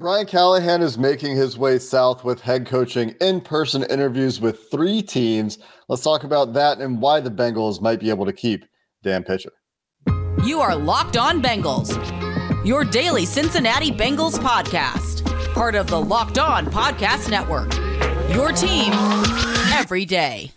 Brian Callahan is making his way south with head coaching in person interviews with three teams. Let's talk about that and why the Bengals might be able to keep Dan Pitcher. You are Locked On Bengals, your daily Cincinnati Bengals podcast, part of the Locked On Podcast Network. Your team every day.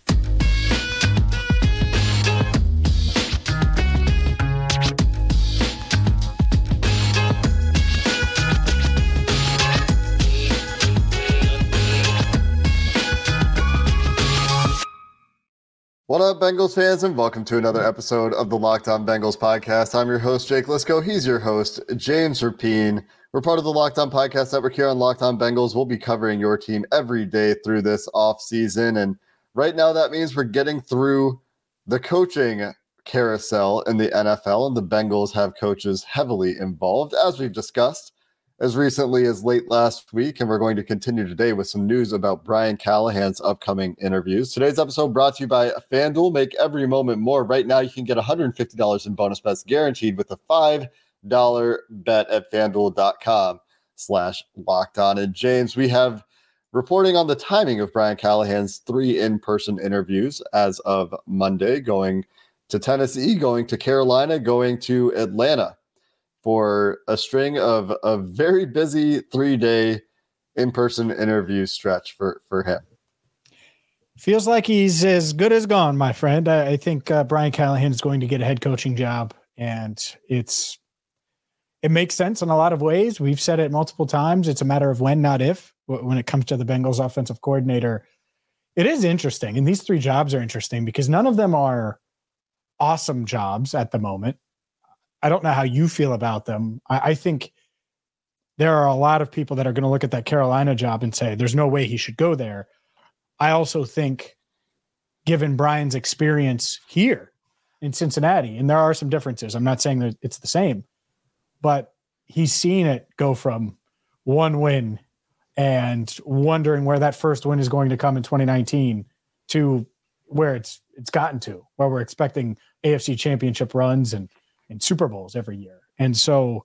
What up, Bengals fans, and welcome to another episode of the Locked On Bengals podcast. I'm your host, Jake Liskow. He's your host, James Rapien. We're part of the Locked On Podcast Network here on Locked On Bengals. We'll be covering your team every day through this off season, and right now that means we're getting through the coaching carousel in the NFL, and the Bengals have coaches heavily involved, as we've discussed as recently as late last week, and we're going to continue today with some news about Brian Callahan's upcoming interviews. Today's episode brought to you by FanDuel. Make every moment more. Right now, you can get $150 in bonus bets guaranteed with a $5 bet at FanDuel.com slash locked on. And James, we have reporting on the timing of Brian Callahan's three in-person interviews as of Monday, going to Tennessee, going to Carolina, going to Atlanta for a string of a very busy three day in person interview stretch for, for him. Feels like he's as good as gone, my friend. I, I think uh, Brian Callahan is going to get a head coaching job, and it's it makes sense in a lot of ways. We've said it multiple times. It's a matter of when, not if. When it comes to the Bengals offensive coordinator, it is interesting, and these three jobs are interesting because none of them are awesome jobs at the moment. I don't know how you feel about them. I, I think there are a lot of people that are going to look at that Carolina job and say, there's no way he should go there. I also think, given Brian's experience here in Cincinnati, and there are some differences, I'm not saying that it's the same, but he's seen it go from one win and wondering where that first win is going to come in 2019 to where it's it's gotten to, where we're expecting AFC championship runs and and Super Bowls every year. And so,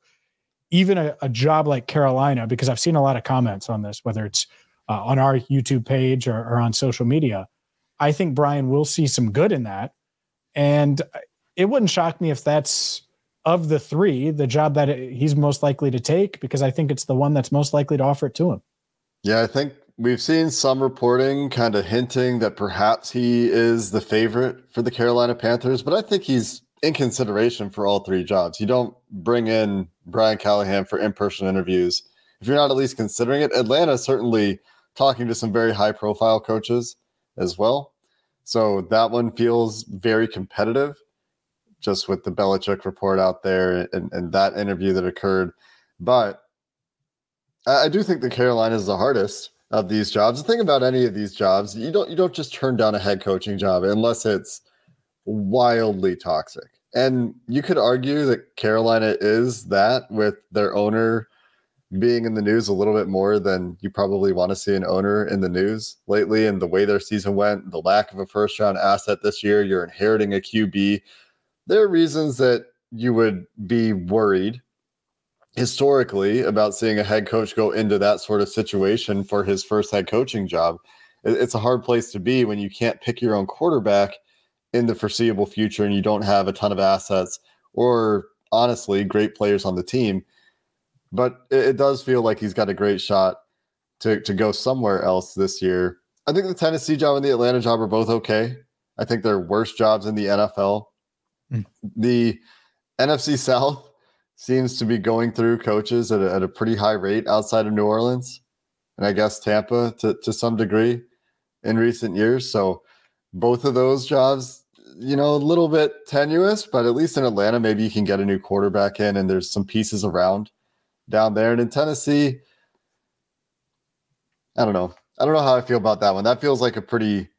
even a, a, job like Carolina, because I've seen a lot of comments on this, whether it's uh, on our YouTube page or, or on social media, I think Brian will see some good in that. And it wouldn't shock me if that's of the three, the job that he's most likely to take, because I think it's the one that's most likely to offer it to him. Yeah, I think we've seen some reporting kind of hinting that perhaps he is the favorite for the Carolina Panthers, but I think he's in consideration for all three jobs. You don't bring in Brian Callahan for in-person interviews if you're not at least considering it. Atlanta certainly talking to some very high-profile coaches as well. So that one feels very competitive, just with the Belichick report out there and, and that interview that occurred. But I do think the Carolina is the hardest of these jobs. The thing about any of these jobs, you don't you don't just turn down a head coaching job unless it's wildly toxic. And you could argue that Carolina is that with their owner being in the news a little bit more than you probably want to see an owner in the news lately and the way their season went, the lack of a first round asset this year, you're inheriting a QB. There are reasons that you would be worried historically about seeing a head coach go into that sort of situation for his first head coaching job. It's a hard place to be when you can't pick your own quarterback in the foreseeable future and you don't have a ton of assets or honestly great players on the team. But it, it does feel like he's got a great shot to, to go somewhere else this year. I think the Tennessee job and the Atlanta job are both okay. I think they're worst jobs in the NFL. Mm. The NFC South seems to be going through coaches at a, at a pretty high rate outside of New Orleans and I guess Tampa to, to some degree in recent years. So both of those jobs, you know, a little bit tenuous, but at least in Atlanta, maybe you can get a new quarterback in and there's some pieces around down there. And in Tennessee, I don't know. I don't know how I feel about that one. That feels like a pretty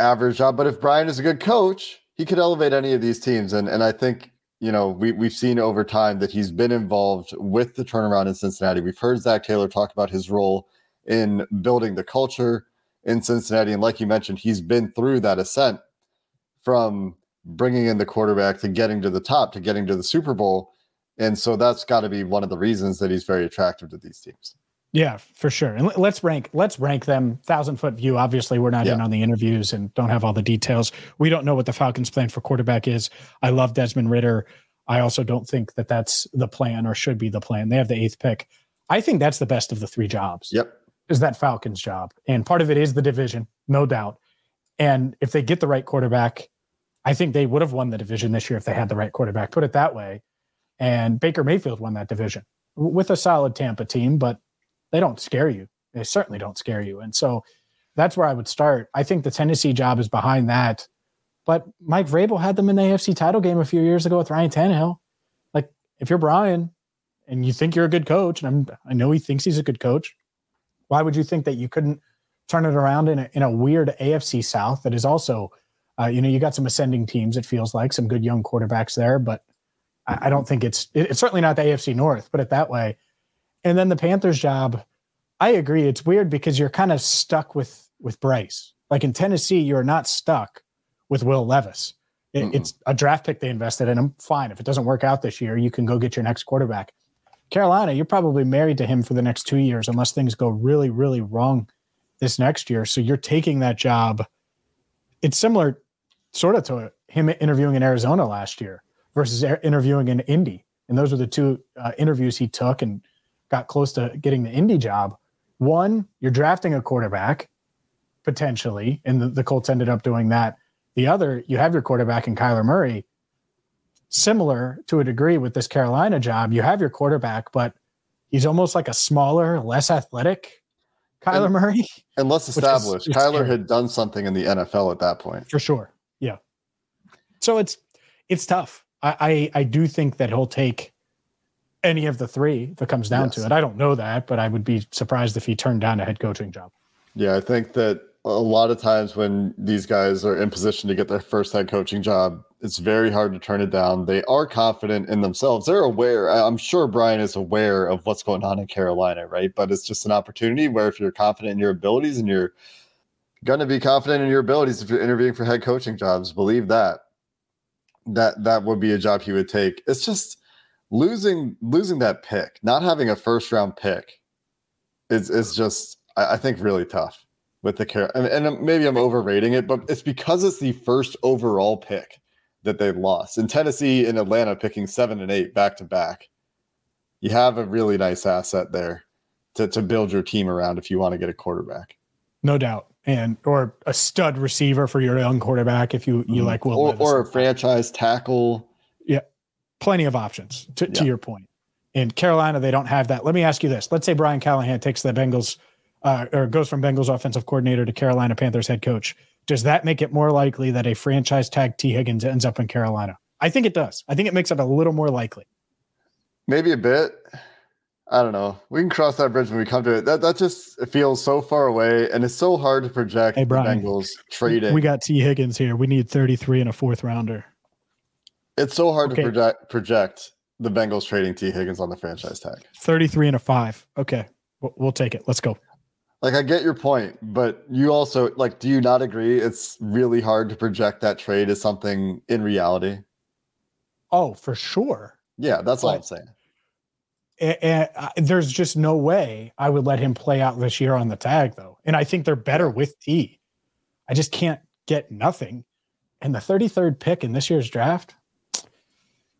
average job. But if Brian is a good coach, he could elevate any of these teams. And and I think you know we we've seen over time that he's been involved with the turnaround in Cincinnati. We've heard Zac Taylor talk about his role in building the culture in Cincinnati, and like you mentioned, he's been through that ascent from bringing in the quarterback to getting to the top to getting to the Super Bowl. And so that's got to be one of the reasons that he's very attractive to these teams. Yeah, for sure. And let's rank let's rank them thousand foot view. Obviously, we're not yeah. in on the interviews and don't have all the details. We don't know what the Falcons' plan for quarterback is. I love Desmond Ridder. I also don't think that that's the plan or should be the plan. They have the eighth pick. I think that's the best of the three jobs. Yep, is that Falcons job, and part of it is the division, no doubt. And if they get the right quarterback, I think they would have won the division this year if they had the right quarterback. Put it that way. And Baker Mayfield won that division with a solid Tampa team, but they don't scare you. They certainly don't scare you. And so that's where I would start. I think the Tennessee job is behind that. But Mike Vrabel had them in the AFC title game a few years ago with Ryan Tannehill. Like, if you're Brian and you think you're a good coach, and I'm, I know he thinks he's a good coach, why would you think that you couldn't turn it around in a, in a weird AFC South that is also, uh, you know, you got some ascending teams, it feels like, some good young quarterbacks there, but I, I don't think it's, it's certainly not the AFC North, put it that way. And then the Panthers job, I agree. It's weird because you're kind of stuck with with Bryce. Like in Tennessee, you're not stuck with Will Levis. It, it's a draft pick they invested in him. Fine. If it doesn't work out this year, you can go get your next quarterback. Carolina, you're probably married to him for the next two years unless things go really, really wrong this next year. So you're taking that job. It's similar, sort of, to him interviewing in Arizona last year versus interviewing in Indy. And those were the two uh, interviews he took. And got close to getting the Indy job. One, you're drafting a quarterback potentially, and the, the Colts ended up doing that. The other, you have your quarterback in Kyler Murray. Similar to a degree with this Carolina job, you have your quarterback, but he's almost like a smaller, less athletic Kyler and, Murray. And less established. Is, Kyler had done something in the NFL at that point. For sure. Yeah. So it's it's tough. I, I, I do think that he'll take any of the three if it comes down yes. to it. I don't know that, but I would be surprised if he turned down a head coaching job. Yeah, I think that a lot of times when these guys are in position to get their first head coaching job, it's very hard to turn it down. They are confident in themselves. They're aware. I'm sure Brian is aware of what's going on in Carolina, right? But it's just an opportunity where if you're confident in your abilities and you're going to be confident in your abilities if you're interviewing for head coaching jobs, believe that that that would be a job he would take. It's just losing losing that pick, not having a first round pick, is is just I, I think really tough with the care. And, and maybe I'm overrating it, but it's because it's the first overall pick that they lost. In Tennessee and Atlanta picking seven and eight back to back, you have a really nice asset there to to build your team around if you want to get a quarterback. No doubt. And or a stud receiver for your young quarterback if you you mm-hmm. like Will or, or a franchise tackle Yeah, plenty of options to, yeah. to your point. In Carolina, they don't have that. Let me ask you this. Let's say Brian Callahan takes the Bengals uh, or goes from Bengals offensive coordinator to Carolina Panthers head coach. Does that make it more likely that a franchise tag Tee Higgins ends up in Carolina? I think it does. I think it makes it a little more likely. Maybe a bit. I don't know. We can cross that bridge when we come to it. That that just feels so far away, and it's so hard to project. Hey, Brian, the Bengals trading. We got Tee Higgins here. We need 33 and a fourth rounder. It's so hard okay. to project project the Bengals trading Tee Higgins on the franchise tag. 33 and a five. Okay. We'll, we'll take it. Let's go. Like I get your point, but you also like do you not agree it's really hard to project that trade as something in reality? Oh, for sure. Yeah, that's but, all I'm saying. And, there's just no way I would let him play out this year on the tag though. And I think they're better with Tee. I just can't get nothing. And the 33rd pick in this year's draft,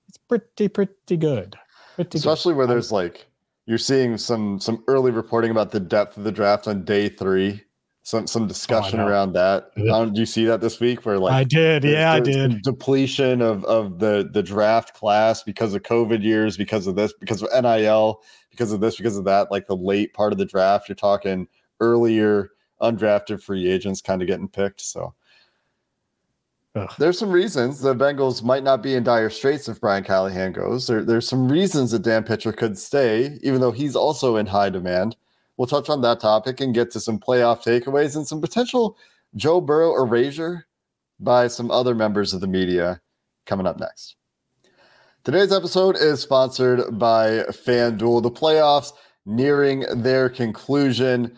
it's pretty pretty good. Pretty Especially good. where there's like you're seeing some some early reporting about the depth of the draft on day three. Some some discussion oh, around that. Um, do you see that this week? Where like I did, yeah, I did. Depletion of of the the draft class because of COVID years, because of this, because of NIL, because of this, because of that. Like the late part of the draft, you're talking earlier undrafted free agents kind of getting picked. So Ugh. There's some reasons the Bengals might not be in dire straits if Brian Callahan goes. There, there's some reasons that Dan Pitcher could stay, even though he's also in high demand. We'll touch on that topic and get to some playoff takeaways and some potential Joe Burrow erasure by some other members of the media coming up next. Today's episode is sponsored by FanDuel. The playoffs nearing their conclusion.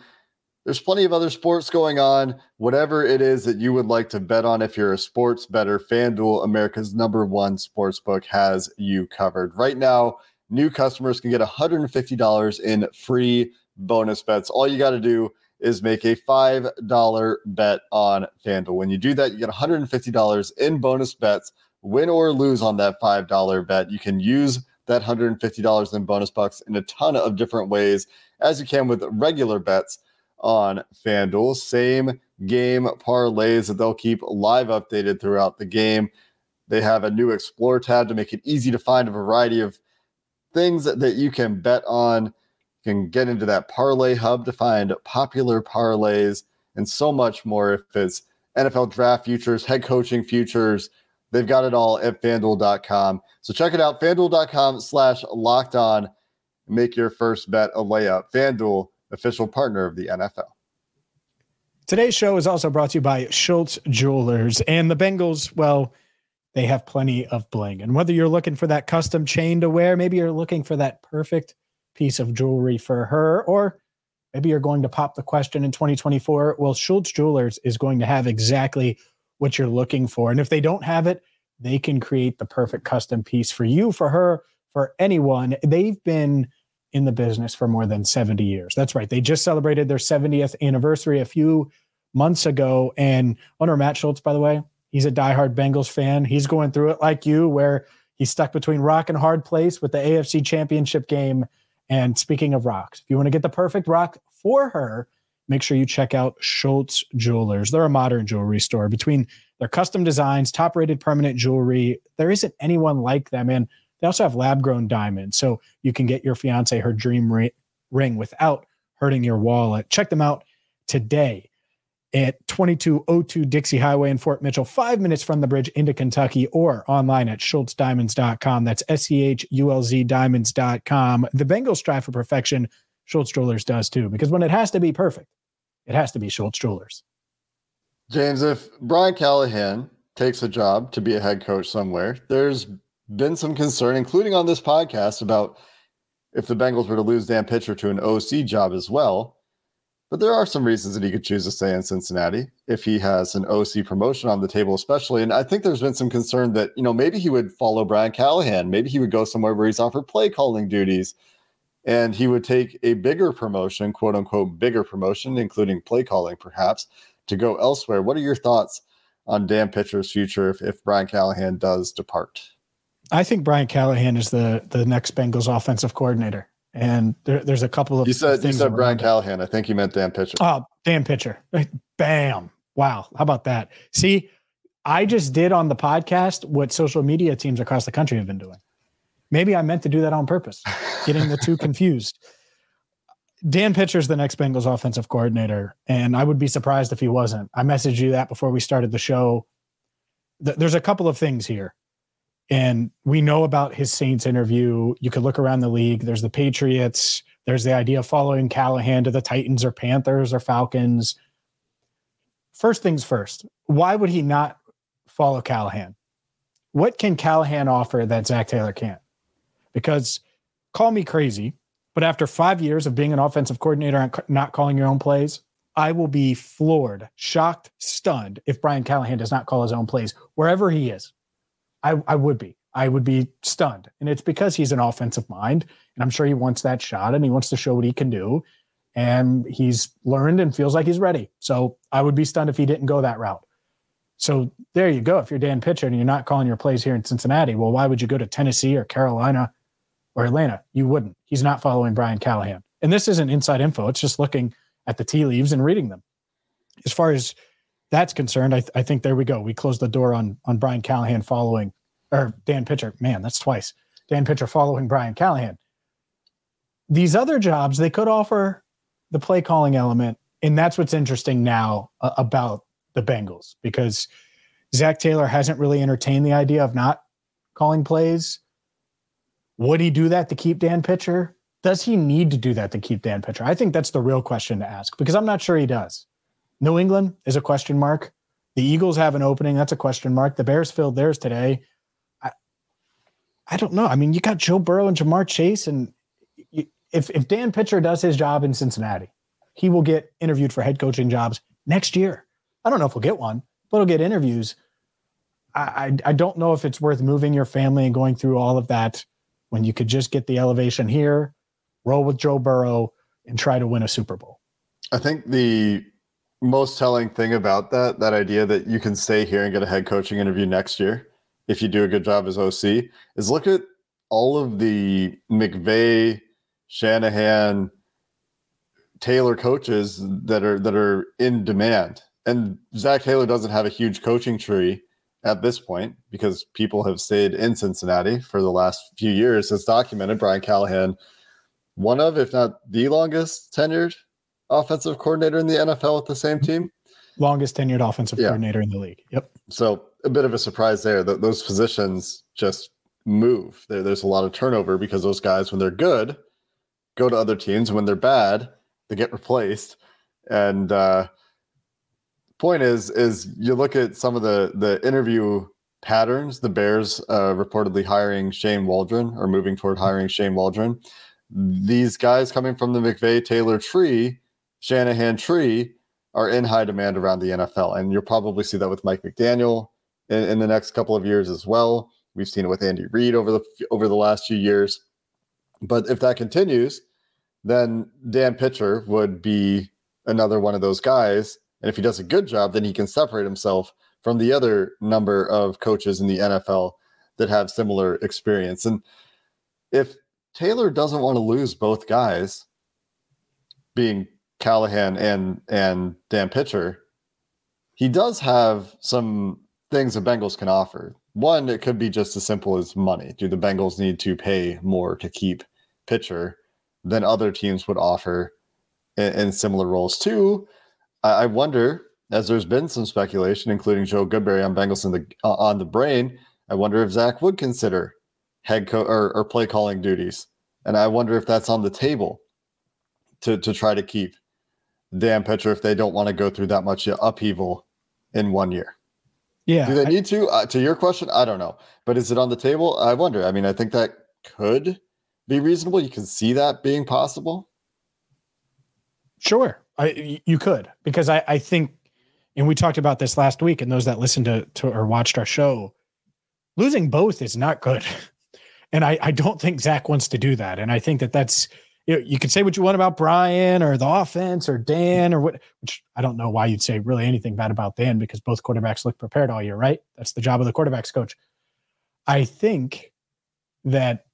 There's plenty of other sports going on. Whatever it is that you would like to bet on, if you're a sports better, FanDuel, America's number one sports book, has you covered. Right now, new customers can get $150 in free bonus bets. All you got to do is make a $5 bet on FanDuel. When you do that, you get $150 in bonus bets, win or lose on that $5 bet. You can use that $150 in bonus bucks in a ton of different ways, as you can with regular bets on FanDuel. Same game parlays that they'll keep live updated throughout the game. They have a new Explore tab to make it easy to find a variety of things that you can bet on. Can get into that parlay hub to find popular parlays and so much more. If it's NFL draft futures, head coaching futures, they've got it all at fanduel.com. So check it out, fanduel.com slash locked on. Make your first bet a layup. FanDuel official partner of the NFL. Today's show is also brought to you by Schultz Jewelers and the Bengals. Well, they have plenty of bling. And whether you're looking for that custom chain to wear, maybe you're looking for that perfect piece of jewelry for her, or maybe you're going to pop the question in 2024. Well, Schultz Jewelers is going to have exactly what you're looking for. And if they don't have it, they can create the perfect custom piece for you, for her, for anyone. They've been in the business for more than 70 years. That's right. They just celebrated their 70th anniversary a few months ago. And owner Matt Schultz, by the way, he's a diehard Bengals fan. He's going through it like you, where he's stuck between rock and hard place with the AFC championship game. And speaking of rocks, if you want to get the perfect rock for her, make sure you check out Schultz Jewelers. They're a modern jewelry store. Between their custom designs, top rated permanent jewelry, there isn't anyone like them. And they also have lab grown diamonds, so you can get your fiance her dream ring without hurting your wallet. Check them out today at 2202 Dixie Highway in Fort Mitchell, five minutes from the bridge into Kentucky, or online at schultzdiamonds.com. That's S E H U L Z diamonds.com. The Bengals strive for perfection. Schultz Jewelers does too, because when it has to be perfect, it has to be Schultz Jewelers. James, if Brian Callahan takes a job to be a head coach somewhere, there's been some concern, including on this podcast, about if the Bengals were to lose Dan Pitcher to an OC job as well. But there are some reasons that he could choose to stay in Cincinnati if he has an OC promotion on the table, especially. And I think there's been some concern that, you know, maybe he would follow Brian Callahan. Maybe he would go somewhere where he's offered play calling duties and he would take a bigger promotion, quote unquote, bigger promotion, including play calling perhaps, to go elsewhere. What are your thoughts on Dan Pitcher's future if, if Brian Callahan does depart? I think Brian Callahan is the the next Bengals offensive coordinator. And there, there's a couple of you said you said Brian Callahan. I think you meant Dan Pitcher. Oh, Dan Pitcher. Bam! Wow, how about that? See, I just did on the podcast what social media teams across the country have been doing. Maybe I meant to do that on purpose, getting the two confused. Dan Pitcher's the next Bengals offensive coordinator, and I would be surprised if he wasn't. I messaged you that before we started the show. There's a couple of things here. And we know about his Saints interview. You could look around the league. There's the Patriots. There's the idea of following Callahan to the Titans or Panthers or Falcons. First things first, why would he not follow Callahan? What can Callahan offer that Zac Taylor can't? Because call me crazy, but after five years of being an offensive coordinator and not calling your own plays, I will be floored, shocked, stunned if Brian Callahan does not call his own plays wherever he is. I, I would be. I would be stunned. And it's because he's an offensive mind. And I'm sure he wants that shot and he wants to show what he can do. And he's learned and feels like he's ready. So I would be stunned if he didn't go that route. So there you go. If you're Dan Pitcher and you're not calling your plays here in Cincinnati, well, why would you go to Tennessee or Carolina or Atlanta? You wouldn't. He's not following Brian Callahan. And this isn't inside info. It's just looking at the tea leaves and reading them. As far as that's concerned, I, th- I think there we go. We closed the door on on Brian Callahan following or Dan Pitcher. Man, that's twice. Dan Pitcher following Brian Callahan. These other jobs, they could offer the play calling element. And that's what's interesting now uh, about the Bengals because Zac Taylor hasn't really entertained the idea of not calling plays. Would he do that to keep Dan Pitcher? Does he need to do that to keep Dan Pitcher? I think that's the real question to ask because I'm not sure he does. New England is a question mark. The Eagles have an opening. That's a question mark. The Bears filled theirs today. I, I don't know. I mean, you got Joe Burrow and Ja'Marr Chase, and you, if if Dan Pitcher does his job in Cincinnati, he will get interviewed for head coaching jobs next year. I don't know if he'll get one, but he'll get interviews. I, I, I don't know if it's worth moving your family and going through all of that when you could just get the elevation here, roll with Joe Burrow, and try to win a Super Bowl. I think the most telling thing about that, that idea that you can stay here and get a head coaching interview next year if you do a good job as OC, is look at all of the McVay, Shanahan, Taylor coaches that are that are in demand. And Zac Taylor doesn't have a huge coaching tree at this point because people have stayed in Cincinnati for the last few years. It's documented. Brian Callahan, one of, if not the longest tenured offensive coordinator in the NFL with the same team. Longest tenured offensive yeah. coordinator in the league. Yep. So a bit of a surprise there that those positions just move. There, there's a lot of turnover because those guys, when they're good, go to other teams. When they're bad, they get replaced. And uh, point is, is you look at some of the the interview patterns. The Bears uh, reportedly hiring Shane Waldron or moving toward hiring Shane Waldron. These guys coming from the McVay Taylor tree, Shanahan tree, are in high demand around the NFL, and you'll probably see that with Mike McDaniel in, in the next couple of years as well. We've seen it with Andy Reid over the over the last few years. But if that continues, then Dan Pitcher would be another one of those guys. And if he does a good job, then he can separate himself from the other number of coaches in the NFL that have similar experience. And if Taylor doesn't want to lose both guys, being Callahan and and Dan Pitcher, he does have some things the Bengals can offer. One, it could be just as simple as money. Do the Bengals need to pay more to keep Pitcher than other teams would offer in, in similar roles? Two, I, I wonder, as there's been some speculation, including Joe Goodberry on Bengals in the uh, on the brain, I wonder if Zac would consider head coach or, or play calling duties, and I wonder if that's on the table to to try to keep Dan Pitcher if they don't want to go through that much upheaval in one year. Yeah. Do they need to? Uh, to your question, I don't know. But is it on the table? I wonder. I mean, I think that could be reasonable. You can see that being possible. Sure. I, you could, because I, I think, and we talked about this last week, and those that listened to, to or watched our show, losing both is not good. And I, I don't think Zac wants to do that. And I think that that's, you, know, you could say what you want about Brian or the offense or Dan or what, which I don't know why you'd say really anything bad about Dan because both quarterbacks look prepared all year, right? That's the job of the quarterbacks coach. I think that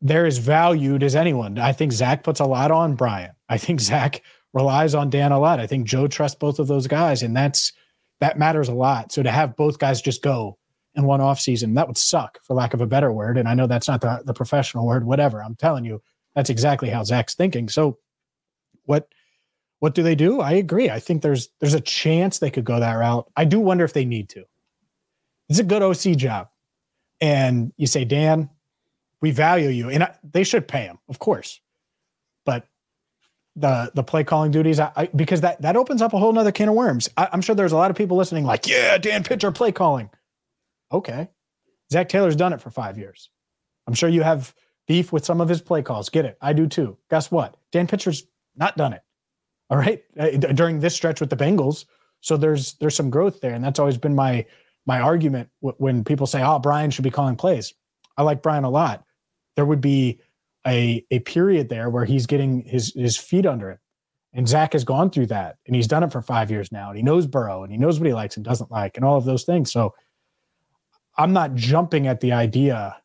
they're as valued as anyone. I think Zac puts a lot on Brian. I think Zac relies on Dan a lot. I think Joe trusts both of those guys, and that's that matters a lot. So to have both guys just go in one off season, that would suck, for lack of a better word. And I know that's not the, the professional word, whatever. I'm telling you, that's exactly how Zac's thinking. So what what do they do? I agree. I think there's there's a chance they could go that route. I do wonder if they need to. It's a good OC job. And you say, Dan, we value you. And I, they should pay him, of course. But the the play calling duties, I, I, because that that opens up a whole nother can of worms. I, am sure there's a lot of people listening, like, yeah, Dan Pitcher play calling. Okay, Zac Taylor's done it for five years. I'm sure you have beef with some of his play calls. Get it? I do too. Guess what? Dan Pitcher's not done it. All right, uh, during this stretch with the Bengals. So there's there's some growth there, and that's always been my my argument when people say, "Oh, Brian should be calling plays." I like Brian a lot. There would be a a period there where he's getting his his feet under him. And Zac has gone through that and he's done it for five years now. And he knows Burrow and he knows what he likes and doesn't like and all of those things. So I'm not jumping at the idea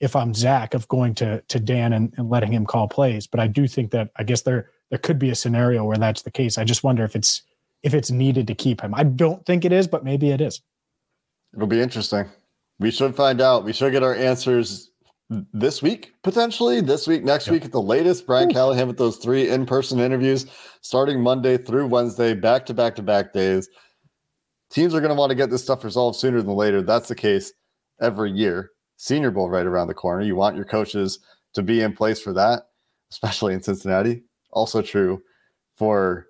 if I'm Zac of going to to Dan and, and letting him call plays. But I do think that I guess there there could be a scenario where that's the case. I just wonder if it's if it's needed to keep him. I don't think it is, but maybe it is. It'll be interesting. We should find out. We should get our answers this week, potentially this week, next yep. week at the latest. Brian Ooh. Callahan with those three in person interviews starting Monday through Wednesday, back to back to back days. Teams are going to want to get this stuff resolved sooner than later. That's the case every year. Senior Bowl right around the corner. You want your coaches to be in place for that, especially in Cincinnati. Also true for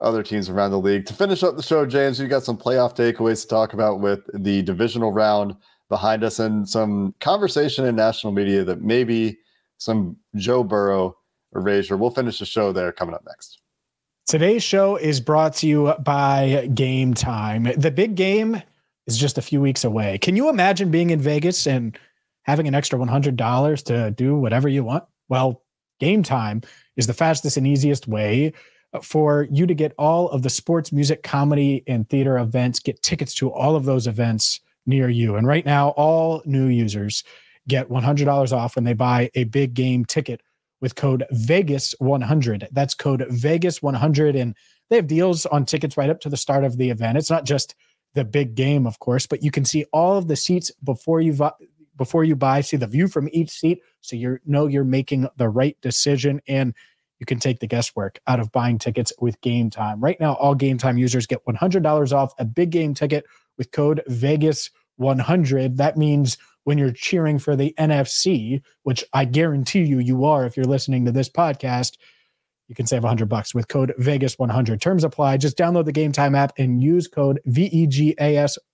other teams around the league. To finish up the show, James, we got some playoff takeaways to talk about with the divisional round behind us and some conversation in national media that maybe some Joe Burrow erasure. We'll finish the show there coming up next. Today's show is brought to you by Game Time. The big game is just a few weeks away. Can you imagine being in Vegas and having an extra $100 to do whatever you want? Well, Game Time is the fastest and easiest way for you to get all of the sports, music, comedy, and theater events, get tickets to all of those events near you. And right now, all new users get $100 off when they buy a big game ticket with code Vegas100. That's code Vegas100. And they have deals on tickets right up to the start of the event. It's not just the big game, of course, but you can see all of the seats before you before you buy, see the view from each seat. So you know you're making the right decision. And you can take the guesswork out of buying tickets with Game Time. Right now, all Game Time users get $100 off a big game ticket with code Vegas100. That means when you're cheering for the NFC, which I guarantee you you are if you're listening to this podcast, you can save 100 bucks with code Vegas100. Terms apply. Just download the Game Time app and use code VEGAS100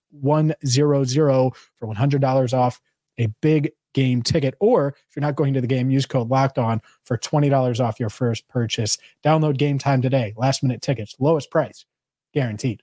for $100 off a big game ticket. Or if you're not going to the game, use code locked on for $20 off your first purchase. Download game time today. Last minute tickets, lowest price, guaranteed.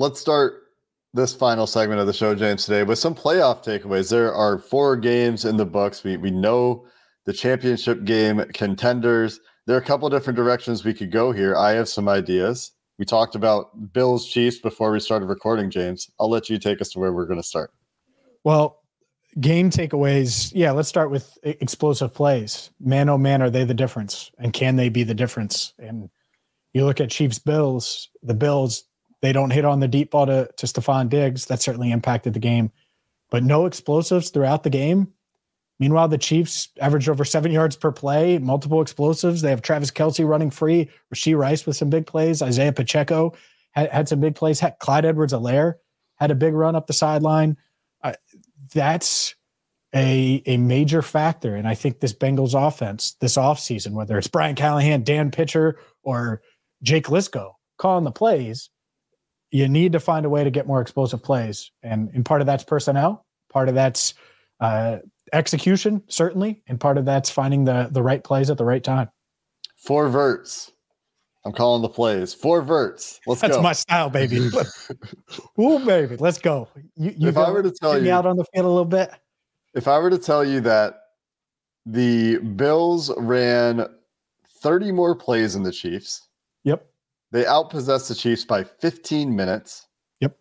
let's start this final segment of the show, James, today with some playoff takeaways. There are four games in the books. We we know the championship game contenders. There are a couple different directions we could go here. I have some ideas. We talked about Bills Chiefs before we started recording, James. I'll let you take us to where we're going to start. Well, game takeaways. Yeah, let's start with explosive plays. Man, oh man, are they the difference? And can they be the difference? And you look at Chiefs Bills, the Bills they don't hit on the deep ball to, to Stefon Diggs. That certainly impacted the game, but no explosives throughout the game. Meanwhile, the Chiefs averaged over seven yards per play, multiple explosives. They have Travis Kelce running free, Rashee Rice with some big plays, Isaiah Pacheco had, had some big plays, Clyde Edwards-Helaire had a big run up the sideline. Uh, that's a, a major factor. And I think this Bengals offense this offseason, whether it's Brian Callahan, Dan Pitcher, or Jake Liskow calling the plays, you need to find a way to get more explosive plays. And, and part of that's personnel, part of that's uh, execution, certainly, and part of that's finding the the right plays at the right time. Four verts. I'm calling the plays. Four verts. Let's That's go. my style, baby. Ooh, baby. Let's go. You, you if I were to tell you out on the field a little bit. If I were to tell you that the Bills ran 30 more plays than the Chiefs. Yep. They outpossessed the Chiefs by 15 minutes. Yep.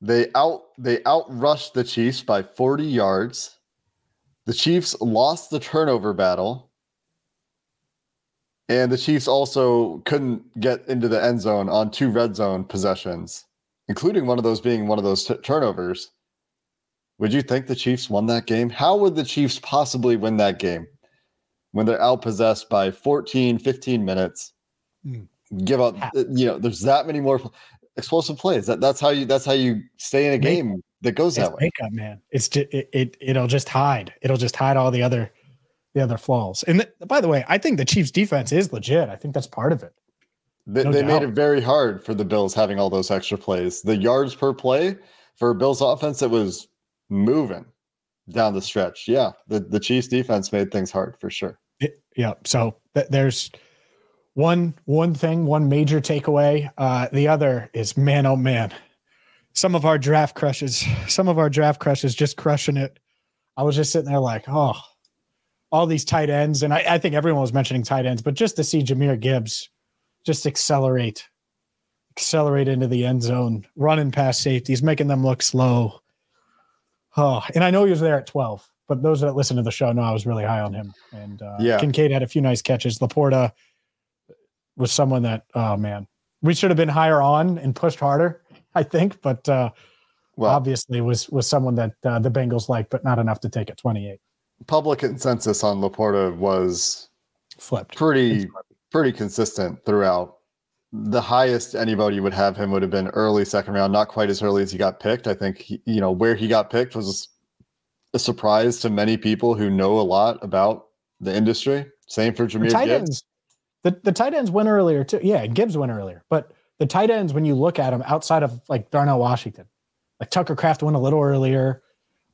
They out they outrushed the Chiefs by 40 yards. The Chiefs lost the turnover battle. And the Chiefs also couldn't get into the end zone on two red zone possessions, including one of those being one of those t- turnovers. Would you think the Chiefs won that game? How would the Chiefs possibly win that game when they're outpossessed by 14, 15 minutes? Mm give up. Uh, you know, there's that many more explosive plays. That that's how you that's how you stay in a game that goes that way. Makeup, man. It's just it, it it'll just hide. It'll just hide all the other the other flaws. And th- by the way, I think the Chiefs defense is legit. I think that's part of it. They, no they made it very hard for the Bills having all those extra plays. The yards per play for Bills offense, it was moving down the stretch. Yeah, the, the Chiefs defense made things hard for sure. It, yeah. So th- there's one one thing, one major takeaway. Uh, the other is man, oh man, some of our draft crushes, some of our draft crushes just crushing it. I was just sitting there like, oh, all these tight ends, and I, I think everyone was mentioning tight ends, but just to see Jahmyr Gibbs just accelerate, accelerate into the end zone, running past safeties, making them look slow. Oh, and I know he was there at 12, but those that listen to the show know I was really high on him. And uh, yeah, Kincaid had a few nice catches. LaPorta was someone that oh man, we should have been higher on and pushed harder, I think, but uh, well, obviously was was someone that uh, the Bengals liked, but not enough to take at 28. Public consensus on LaPorta was flipped, pretty pretty consistent throughout. The highest anybody would have him would have been early second round, not quite as early as he got picked. I think he, you know where he got picked was a surprise to many people who know a lot about the industry. Same for Jahmyr Gibbs. The, the tight ends went earlier too. Yeah, Gibbs went earlier. But the tight ends, when you look at them outside of like Darnell Washington, like Tucker Kraft went a little earlier.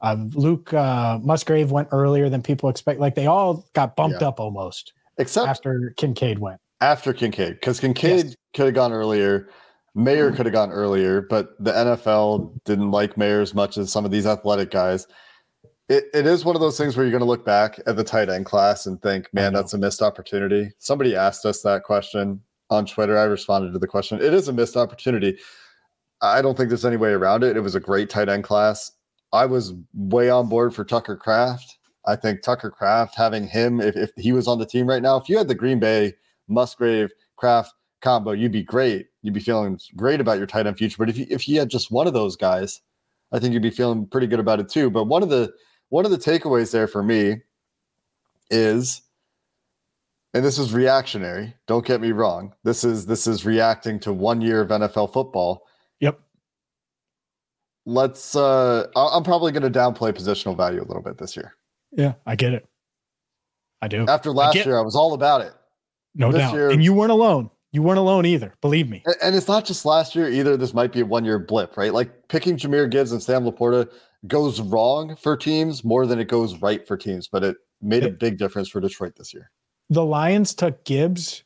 Uh, Luke uh, Musgrave went earlier than people expect. Like they all got bumped yeah. up almost, except after Kincaid went. After Kincaid, because Kincaid yes. could have gone earlier. Mayer could have gone earlier, but the NFL didn't like Mayer as much as some of these athletic guys. It, it is one of those things where you're going to look back at the tight end class and think, man, that's a missed opportunity. Somebody asked us that question on Twitter. I responded to the question. It is a missed opportunity. I don't think there's any way around it. It was a great tight end class. I was way on board for Tucker Kraft. I think Tucker Kraft, having him, if, if he was on the team right now, if you had the Green Bay Musgrave Kraft combo, you'd be great. You'd be feeling great about your tight end future. But if you, if you had just one of those guys, I think you'd be feeling pretty good about it too. But one of the one of the takeaways there for me is and this is reactionary don't get me wrong this is this is reacting to one year of nfl football. Yep. Let's uh i'm probably going to downplay positional value a little bit this year. Yeah i get it. I do. After last I year i was all about it. No this doubt. year, and you weren't alone. You weren't alone either believe me. And, and, it's not just last year either this might be a one year blip right? Like picking Jahmyr gibbs and sam laporta goes wrong for teams more than it goes right for teams but it made a big difference for detroit this year the lions took gibbs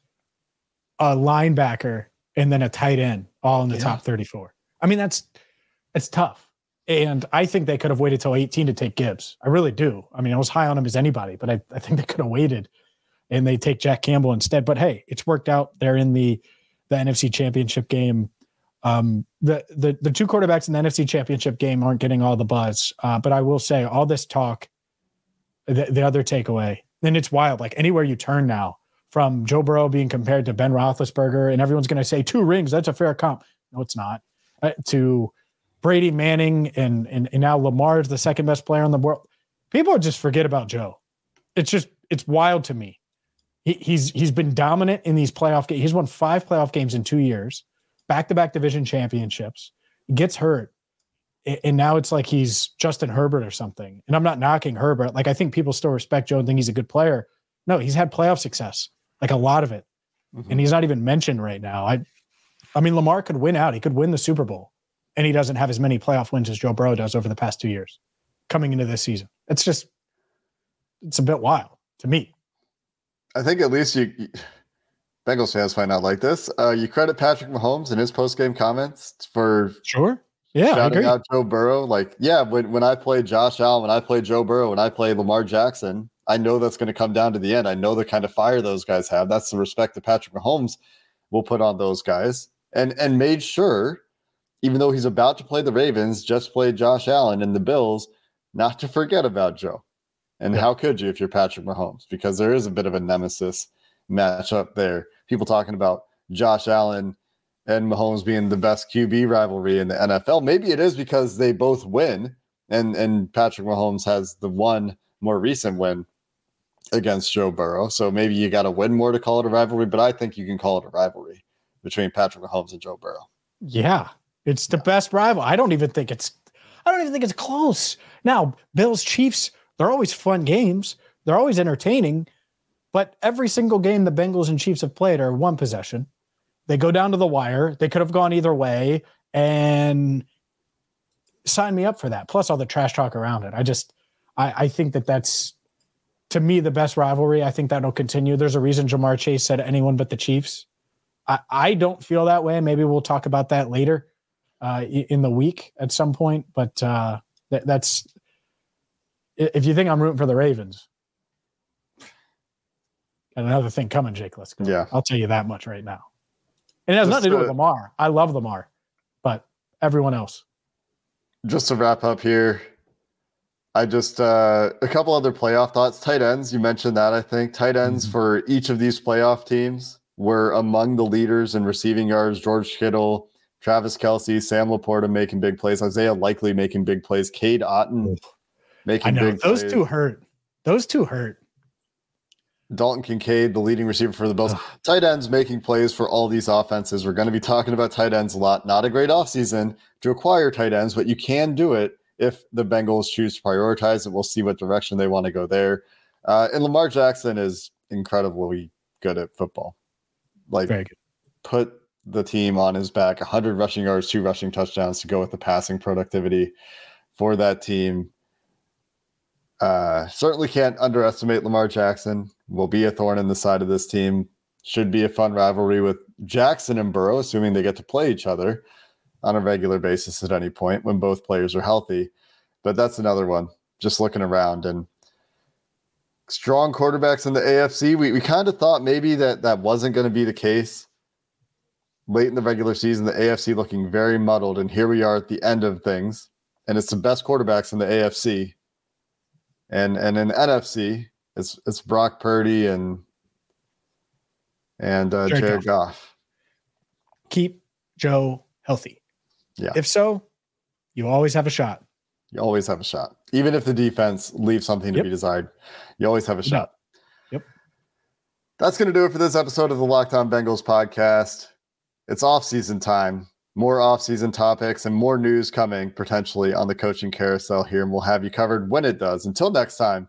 a linebacker and then a tight end all in the yeah. top 34 i mean that's it's tough. And I think they could have waited till 18 to take Gibbs. I really do. I mean, I was high on him as anybody, but I, I think they could have waited and they take Jack Campbell instead. But hey, it's worked out. They're in the the NFC championship game. Um, the the the two quarterbacks in the NFC championship game aren't getting all the buzz. Uh, but I will say all this talk, the, the other takeaway, and it's wild. Like anywhere you turn now, from Joe Burrow being compared to Ben Roethlisberger, and everyone's going to say two rings. That's a fair comp. No, it's not. Uh, to Brady Manning and, and and now Lamar is the second best player in the world. People just forget about Joe. It's just it's wild to me. He, he's he's been dominant in these playoff games. He's won five playoff games in two years, back to back division championships. Gets hurt, and now it's like he's Justin Herbert or something. And I'm not knocking Herbert. Like I think people still respect Joe and think he's a good player. No, he's had playoff success, like a lot of it, mm-hmm. and he's not even mentioned right now. I, I mean, Lamar could win out. He could win the Super Bowl and he doesn't have as many playoff wins as Joe Burrow does over the past two years coming into this season. It's just, it's a bit wild to me. I think at least you, Bengals fans might not like this. Uh, you credit Patrick Mahomes in his post game comments for sure. Yeah, shouting out Joe Burrow. Like, yeah, when, when I play Josh Allen, when I play Joe Burrow, when I play Lamar Jackson, I know that's going to come down to the end. I know the kind of fire those guys have. That's the respect that Patrick Mahomes will put on those guys, and and made sure even though he's about to play the Ravens, just played Josh Allen and the Bills, not to forget about Joe. And yeah. how could you if you're Patrick Mahomes? Because there is a bit of a nemesis matchup there. People talking about Josh Allen and Mahomes being the best QB rivalry in the NFL. Maybe it is because they both win, and and Patrick Mahomes has the one more recent win against Joe Burrow. So maybe you got to win more to call it a rivalry. But I think you can call it a rivalry between Patrick Mahomes and Joe Burrow. Yeah, it's the best rival. I don't even think it's I don't even think it's close. Now, Bills Chiefs, they're always fun games. They're always entertaining, but every single game the Bengals and Chiefs have played are one possession. They go down to the wire. They could have gone either way and sign me up for that. Plus all the trash talk around it. I just I, I think that that's to me the best rivalry. I think that'll continue. There's a reason Ja'Marr Chase said anyone but the Chiefs. I, I don't feel that way. Maybe we'll talk about that later uh, in the week at some point. But uh, th- that's if you think I'm rooting for the Ravens. And another thing coming, Jake. Let's go. Yeah, I'll tell you that much right now. And it has just nothing to do with Lamar. I love Lamar, but everyone else. Just to wrap up here, I just uh, a couple other playoff thoughts. Tight ends, you mentioned that. I think tight ends mm-hmm. for each of these playoff teams were among the leaders in receiving yards. George Kittle, Travis Kelce, Sam Laporta making big plays, Isaiah Likely making big plays, Cade Otton making I know big those plays. two hurt. Those two hurt. Dalton Kincaid, the leading receiver for the Bills. Tight ends making plays for all these offenses. We're going to be talking about tight ends a lot. Not a great offseason to acquire tight ends, but you can do it if the Bengals choose to prioritize it. We'll see what direction they want to go there. Uh, and Lamar Jackson is incredibly good at football. Like, put the team on his back 100 rushing yards, two rushing touchdowns to go with the passing productivity for that team. Uh, certainly can't underestimate Lamar Jackson. Will be a thorn in the side of this team. Should be a fun rivalry with Jackson and Burrow, assuming they get to play each other on a regular basis at any point when both players are healthy. But that's another one. Just looking around and strong quarterbacks in the AFC. We we kind of thought maybe that that wasn't going to be the case late in the regular season. The AFC looking very muddled, and here we are at the end of things, and it's the best quarterbacks in the AFC. And and in the NFC, it's it's Brock Purdy and and uh, Jared Jared Goff. Keep Joe healthy. Yeah. If so, you always have a shot. You always have a shot, even if the defense leaves something to Yep. be desired. You always have a shot. Yep. That's going to do it for this episode of the Locked On Bengals podcast. It's off-season time. More off-season topics and more news coming potentially on the coaching carousel here, and we'll have you covered when it does. Until next time,